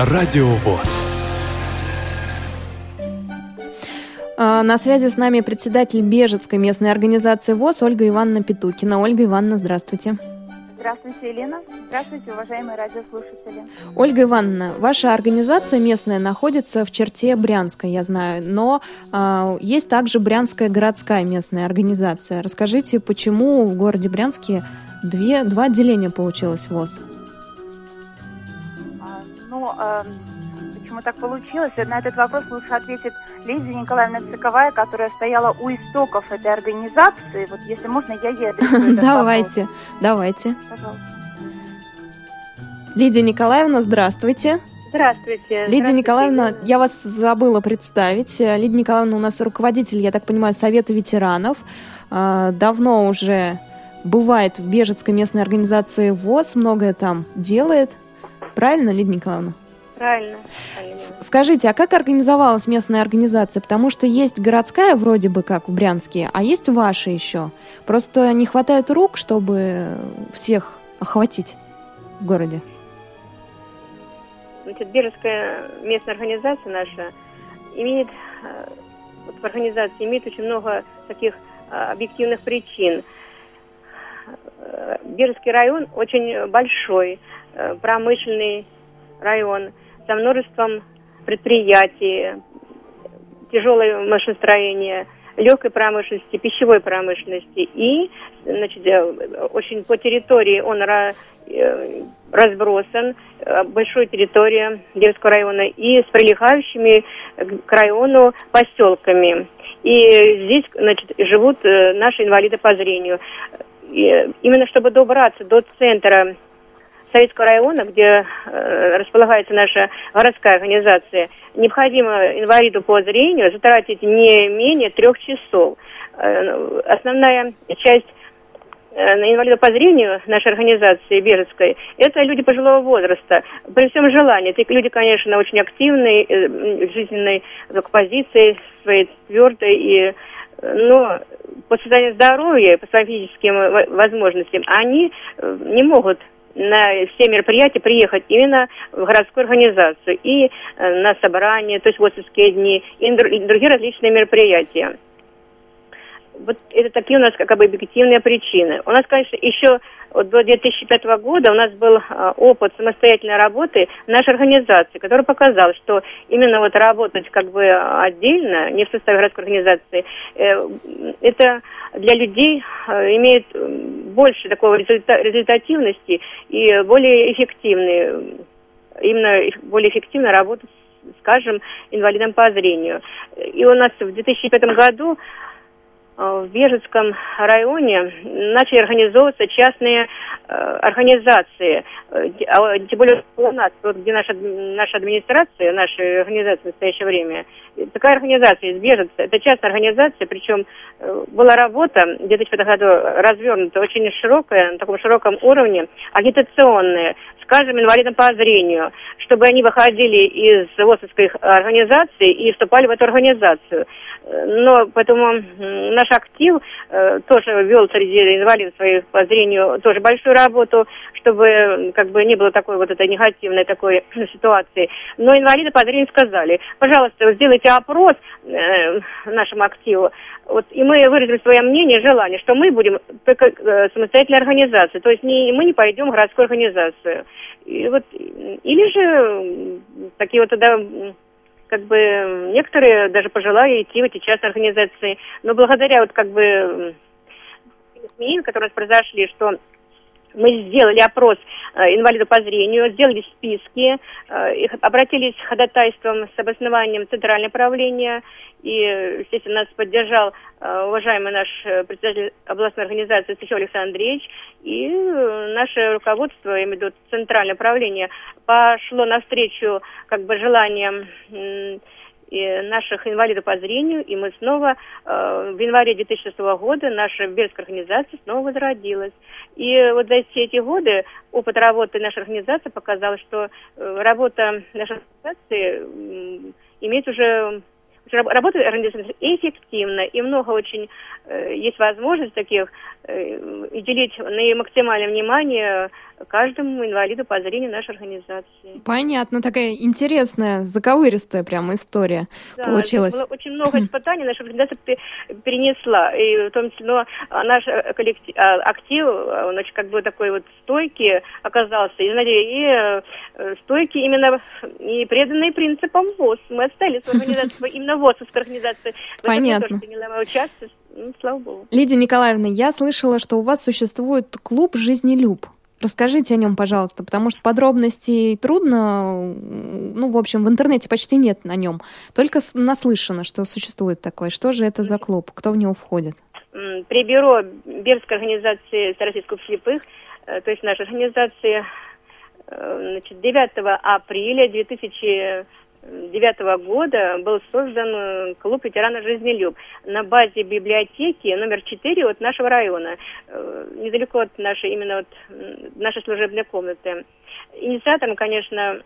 Радио ВОЗ. А, на связи с нами председатель Бежецкой местной организации ВОЗ Ольга Ивановна Петукина. Ольга Ивановна, здравствуйте. Здравствуйте, Елена. Здравствуйте, уважаемые радиослушатели. Ольга Ивановна, ваша организация местная находится в черте Брянска, я знаю, но э, есть также Брянская городская местная организация. Расскажите, почему в городе Брянске две, два отделения получилось ВОЗ? Ну, э, почему почему так получилось. На этот вопрос лучше ответит Лидия Николаевна Цыковая, которая стояла у истоков этой организации. Вот если можно, я ей этот Давайте, давайте. Пожалуйста. Лидия Николаевна, здравствуйте. Здравствуйте. Лидия Здравствуйте, Николаевна, я вас забыла представить. Э, Лидия Николаевна у нас руководитель, я так понимаю, Совета ветеранов. Э, Давно уже бывает в Бежецкой местной организации ВОЗ, многое там делает. Правильно, Лидия Николаевна? Правильно. Скажите, а как организовалась местная организация? Потому что есть городская вроде бы как в Брянске, а есть ваша еще. Просто не хватает рук, чтобы всех охватить в городе. Значит, Бежевская местная организация наша имеет, э, вот в организации имеет очень много таких э, объективных причин. Э, Бежевский район очень большой, промышленный район со множеством предприятий, тяжелое машиностроение, легкой промышленности, пищевой промышленности. И, значит, э, очень по территории он э, разбросан, э, большой территория Девского района и с прилегающими к району поселками. И здесь, значит, живут э, наши инвалиды по зрению. И именно чтобы добраться до центра Советского района, где э, располагается наша городская организация, необходимо инвалиду по зрению затратить не менее трех часов. Э, основная часть э, на инвалидов по зрению нашей организации Бежецкой, это люди пожилого возраста. При всем желании. Это люди, конечно, очень активные, э, жизненной позиции своей твердой и э, но по состоянию здоровья, по своим физическим э, возможностям, они э, не могут на все мероприятия приехать именно в городскую организацию и э, на собрания, то есть отцовские дни, и другие различные мероприятия. Вот это такие у нас как бы объективные причины. У нас, конечно, еще вот до 2005 года у нас был а, опыт самостоятельной работы нашей организации, который показал, что именно вот работать как бы отдельно, не в составе городской организации, э, это для людей э, имеет больше такого результа- результативности и более эффективный, именно более эффективно работать, скажем, инвалидам по зрению. И у нас в 2005 году э, в Бежецком районе начали организовываться частные э, организации, Э, а, тем более у нас, вот где наша, наша администрация, наша организация в настоящее время, э, такая организация из Бежеца, это частная организация, причем э, была работа в 2005 году развернута очень широкая, на таком широком уровне, агитационная, скажем, инвалидам по зрению, чтобы они выходили из ВОСовских организаций и вступали в эту организацию. Но поэтому наш актив э, тоже вел среди инвалидов своих по зрению тоже большую работу, чтобы как бы не было такой вот этой негативной такой ситуации. Но инвалиды по зрению сказали, пожалуйста, сделайте опрос э, нашему активу. Вот, и мы выразили свое мнение, желание, что мы будем только э, самостоятельной организацией, то есть не, мы не пойдем в городскую организацию. И вот, или же такие вот тогда как бы некоторые даже пожелали идти в эти частные организации. Но благодаря вот как бы изменениям, которые произошли, что мы сделали опрос э, инвалидов по зрению, сделали списки, э, обратились с ходатайством с обоснованием центральное правление, и, естественно, нас поддержал э, уважаемый наш председатель областной организации Сычев Александр Андреевич, и наше руководство, я имею в виду центральное правление, пошло навстречу как бы желаниям наших инвалидов по зрению, и мы снова э, в январе 2006 года наша Бельская организация снова возродилась. И вот за все эти годы опыт работы нашей организации показал, что э, работа нашей организации м, имеет уже уже раб- работает организация эффективно, и много очень э, есть возможность таких э, уделить наи- максимальное внимание каждому инвалиду по зрению нашей организации. Понятно, такая интересная, заковыристая прямо история Да, получилась. было очень много испытаний наша организация пе- перенесла, и в том числе но а, наш э, коллектив, а, актив, а, он очень как бы такой вот стойкий оказался, и, знаете, и э, стойкий именно и преданный принципам ВОЗ. Мы остались в организации, именно ВОЗовской организации. В этом я Понятно. тоже приняла участие, ну, слава богу. Лидия Николаевна, я слышала, что у вас существует клуб «Жизнелюб». Расскажите о нем, пожалуйста, потому что подробностей трудно, ну, в общем, в интернете почти нет на нем. Только наслышано, что существует такой. Что же это за клуб? Кто в него входит? При бюро Бердской организации Всероссийских слепых, э, то есть нашей организации, э, значит, 9 апреля 2000 2009 года был создан э, клуб ветеранов «Жизнелюб» на базе библиотеки номер 4 от нашего района, э, недалеко от нашей, именно от нашей служебной комнаты. Инициатором, конечно,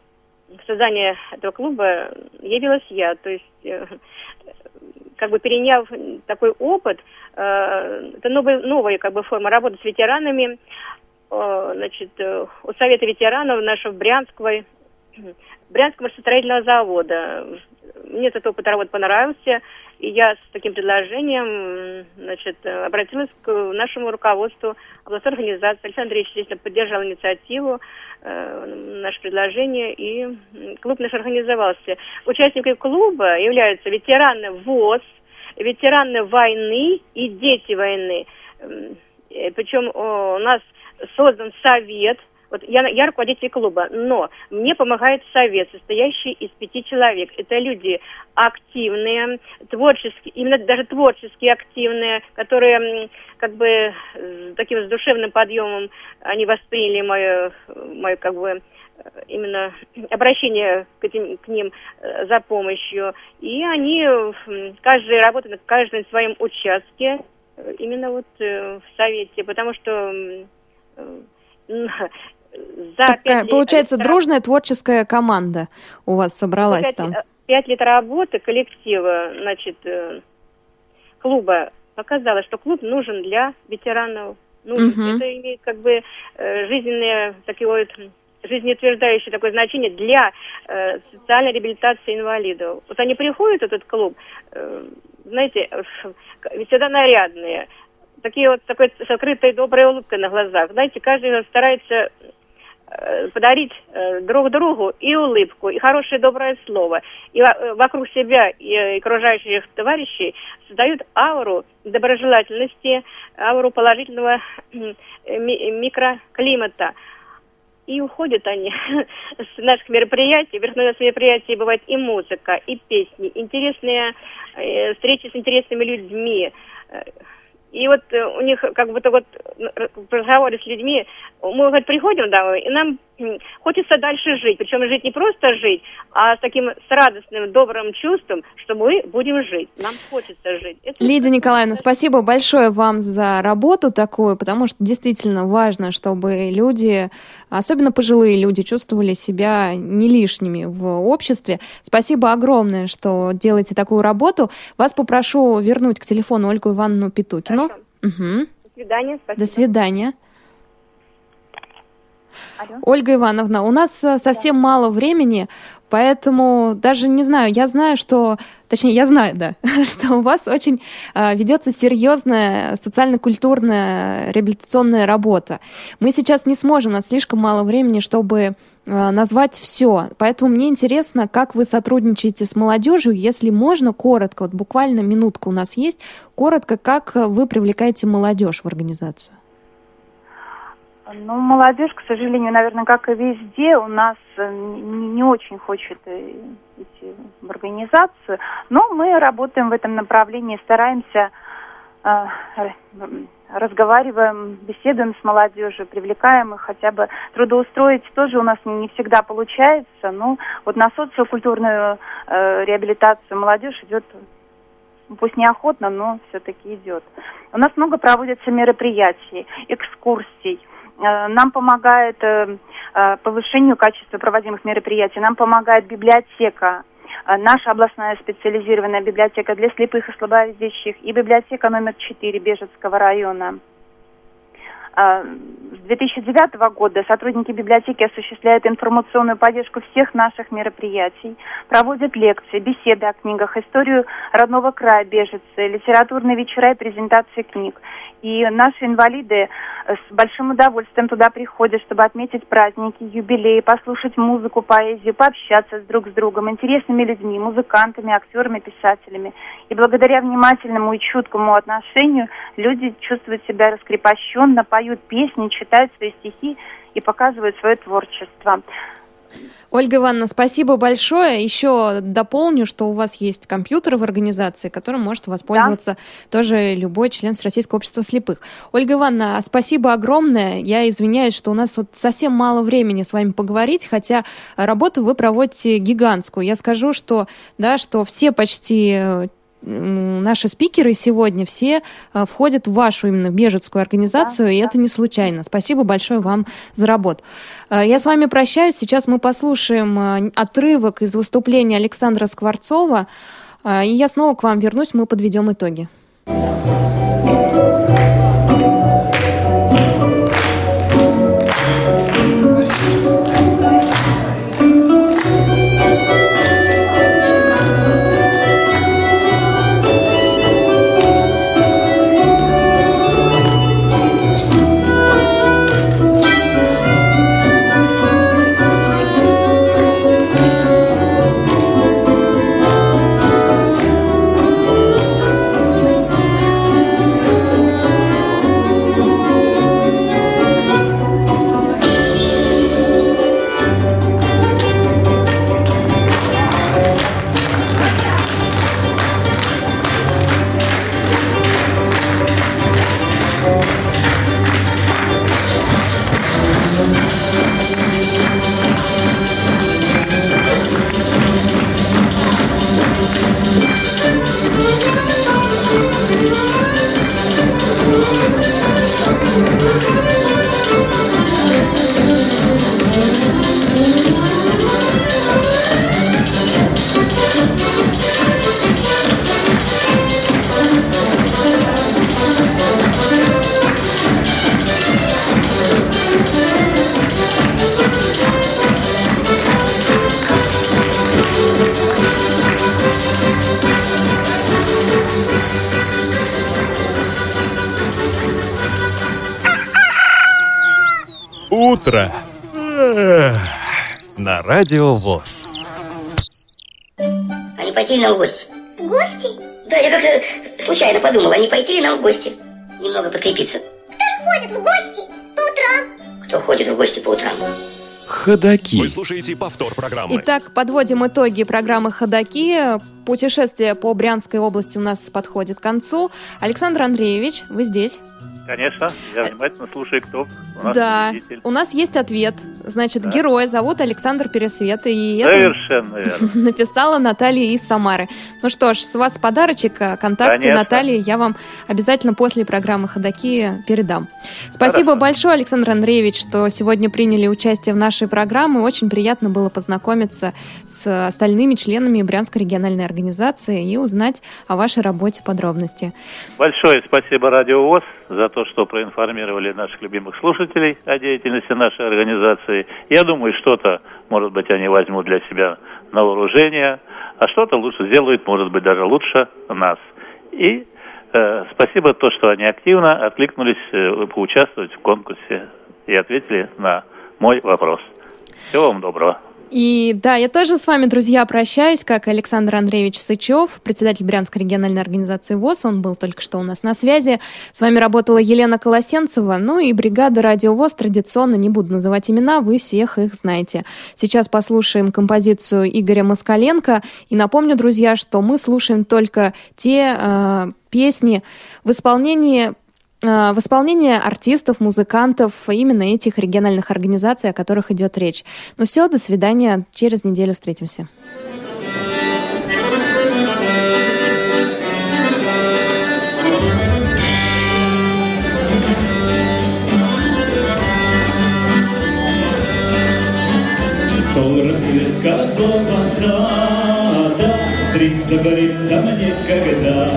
создания этого клуба явилась я, то есть э, как бы переняв такой опыт, это новая, новая как бы форма работы с ветеранами, значит, у Совета ветеранов нашего Брянского Брянского машиностроительного завода. Мне этот опыт работы понравился, и я с таким предложением значит, обратилась к нашему руководству областной организации. Александр Андреевич, естественно, поддержал инициативу, э, наше предложение, и клуб наш организовался. Участниками клуба являются ветераны ВОЗ, ветераны войны и дети войны. Э, Причем у нас создан совет – вот я, я руководитель клуба, но мне помогает совет, состоящий из пяти человек. Это люди активные, творческие, именно даже творчески активные, которые как бы с таким с душевным подъемом они восприняли мое, мое как бы именно обращение к, этим, к ним э, за помощью. И они, каждый работает на каждом своем участке, э, именно вот э, в совете, потому что за Такая, получается, лет, дружная творческая команда у вас собралась 5, там. Пять лет работы коллектива, значит, э, клуба показала, что клуб нужен для ветеранов. Нужен. Угу. Это имеет как бы э, жизненное такие вот жизнеутверждающее такое значение для э, социальной реабилитации инвалидов. Вот они приходят в этот клуб, э, знаете, э, всегда нарядные, такие вот такой с открытой доброй улыбкой на глазах. Знаете, каждый старается Э, подарить э, друг другу и улыбку, и хорошее доброе слово. И э, вокруг себя и окружающих товарищей создают ауру доброжелательности, ауру положительного микроклимата. И уходят они с наших мероприятий. Верховное мероприятий бывает и музыка, и песни, интересные встречи с интересными людьми и вот э, у них как будто вот в разговоре с людьми, мы вот приходим домой, и нам хочется дальше жить. Причем жить не просто жить, а с таким с радостным, добрым чувством, что мы будем жить. Нам хочется жить. Это Лидия Николаевна, спасибо большое вам за работу такую, потому что действительно важно, чтобы люди, особенно пожилые люди, чувствовали себя не лишними в обществе. Спасибо огромное, что делаете такую работу. Вас попрошу вернуть к телефону Ольгу Ивановну Петукину. Угу. До свидания. Спасибо. До свидания. Алло. Ольга Ивановна, у нас э, совсем да. мало времени, поэтому даже не знаю, я знаю, что, точнее, я знаю, да, что у вас очень э, ведется серьезная социально-культурная реабилитационная работа. Мы сейчас не сможем, у нас слишком мало времени, чтобы э, назвать все. Поэтому мне интересно, как вы сотрудничаете с молодежью, если можно, коротко, вот буквально минутка у нас есть, коротко, как вы привлекаете молодежь в организацию. Ну, молодежь, к сожалению, наверное, как и везде, у нас э, не, очень хочет э, идти в организацию, но мы работаем в этом направлении, стараемся, э, разговариваем, беседуем с молодежью, привлекаем их хотя бы трудоустроить тоже у нас не, всегда получается, но вот на социокультурную э, реабилитацию молодежь идет пусть неохотно, но все-таки идет. У нас много проводятся мероприятий, экскурсий, нам помогает э, э, повышению качества проводимых мероприятий, нам помогает библиотека, наша областная специализированная библиотека для слепых и слабовидящих и библиотека номер 4 Бежецкого района. С 2009 года сотрудники библиотеки осуществляют информационную поддержку всех наших мероприятий, проводят лекции, беседы о книгах, историю родного края Бежицы, литературные вечера и презентации книг. И наши инвалиды с большим удовольствием туда приходят, чтобы отметить праздники, юбилеи, послушать музыку, поэзию, пообщаться с друг с другом, интересными людьми, музыкантами, актерами, писателями. И благодаря внимательному и чуткому отношению люди чувствуют себя раскрепощенно, поют песни, читают свои стихи и показывают свое творчество. Ольга Ивановна, спасибо большое. Еще дополню, что у вас есть компьютер в организации, которым может воспользоваться да. тоже любой член Российского общества слепых. Ольга Ивановна, спасибо огромное. Я извиняюсь, что у нас вот совсем мало времени с вами поговорить, хотя работу вы проводите гигантскую. Я скажу, что, да, что все почти э, наши спикеры сегодня все э, входят в вашу именно бежецкую организацию, да, и да. это не случайно. Спасибо большое вам за работу. Э, я с вами прощаюсь. Сейчас мы послушаем э, отрывок из выступления Александра Скворцова, и я снова к вам вернусь, мы подведем итоги. Радио ВОЗ. А не пойти ли нам в гости? В гости? Да, я как-то случайно подумала, а не пойти ли нам в гости? Немного подкрепиться. Кто же ходит в гости по утрам? Кто ходит в гости по утрам? Ходаки. Вы слушаете повтор программы. Итак, подводим итоги программы «Ходаки». Путешествие по Брянской области у нас подходит к концу. Александр Андреевич, вы здесь? Конечно, я внимательно слушаю, кто у нас Да, победитель. у нас есть ответ. Значит, Да. героя зовут Александр Пересвет, и Совершенно это верно. написала Наталья из Самары. Ну что ж, с вас подарочек, а контакты Конечно. Натальи я вам обязательно после программы «Ходоки» передам. Спасибо большое, Александр Андреевич, что сегодня приняли участие в нашей программе. Очень приятно было познакомиться с остальными членами Брянской региональной организации и узнать о вашей работе подробности. Большое спасибо Радио ВОЗ за то, что проинформировали наших любимых слушателей о деятельности нашей организации. Я думаю, что-то, может быть, они возьмут для себя на вооружение, а что-то лучше сделают, может быть, даже лучше нас. И э, спасибо то, что они активно откликнулись э, поучаствовать в конкурсе и ответили на мой вопрос. Всего вам доброго. И да, я тоже с вами, друзья, прощаюсь, как Александр Андреевич Сычев, председатель Брянской региональной организации ВОЗ. Он был только что у нас на связи. С вами работала Елена Колосенцева. Ну и бригада Радио ВОЗ традиционно, не буду называть имена, вы всех их знаете. Сейчас послушаем композицию Игоря Москаленко. И напомню, друзья, что мы слушаем только те э, песни в исполнении в исполнении артистов, музыкантов, именно этих региональных организаций, о которых идет речь. Ну все, до свидания, через неделю встретимся. Загорится мне когда.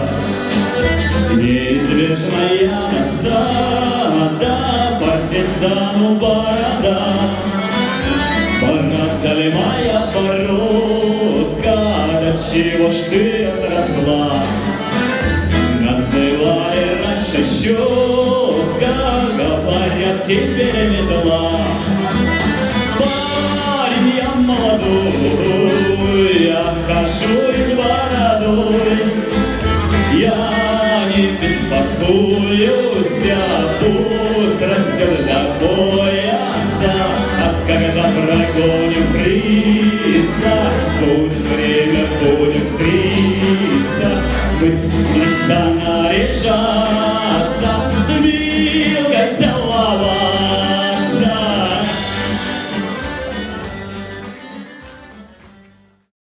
Неизбежная насада, партизану борода. Борода ли моя бородка, до чего ж ты отросла? Называли раньше щетка, говорят теперь метла. Парень я молодой, я хожу и бородой. Я Буюся, пусть когда бояся, А когда прогоним фрица, Будет время, будем встретиться, Быть лицами